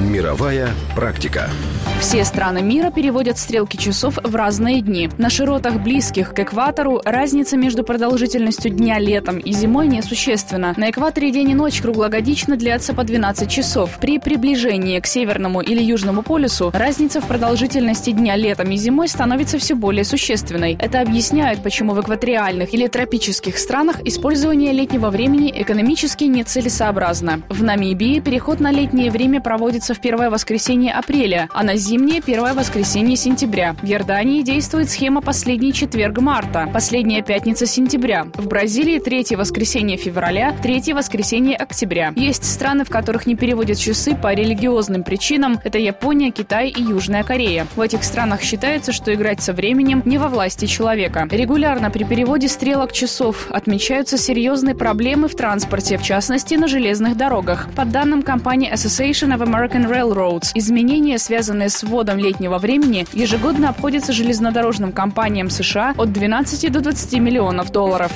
Мировая практика. Все страны мира переводят стрелки часов в разные дни. На широтах, близких к экватору, разница между продолжительностью дня летом и зимой несущественна. На экваторе день и ночь круглогодично длятся по 12 часов. При приближении к северному или южному полюсу разница в продолжительности дня летом и зимой становится все более существенной. Это объясняет, почему в экваториальных или тропических странах использование летнего времени экономически нецелесообразно. В Намибии переход на летнее время проводится в первое воскресенье апреля, а на зимнее – первое воскресенье сентября. В Иордании действует схема последний четверг марта, последняя пятница сентября. В Бразилии – третье воскресенье февраля, третье воскресенье октября. Есть страны, в которых не переводят часы по религиозным причинам. Это Япония, Китай и Южная Корея. В этих странах считается, что играть со временем не во власти человека. Регулярно при переводе стрелок часов отмечаются серьезные проблемы в транспорте, в частности на железных дорогах. По данным компании Association of American Railroads, изменения, связанные с вводом летнего времени, ежегодно обходятся железнодорожным компаниям США от 12 до 20 миллионов долларов.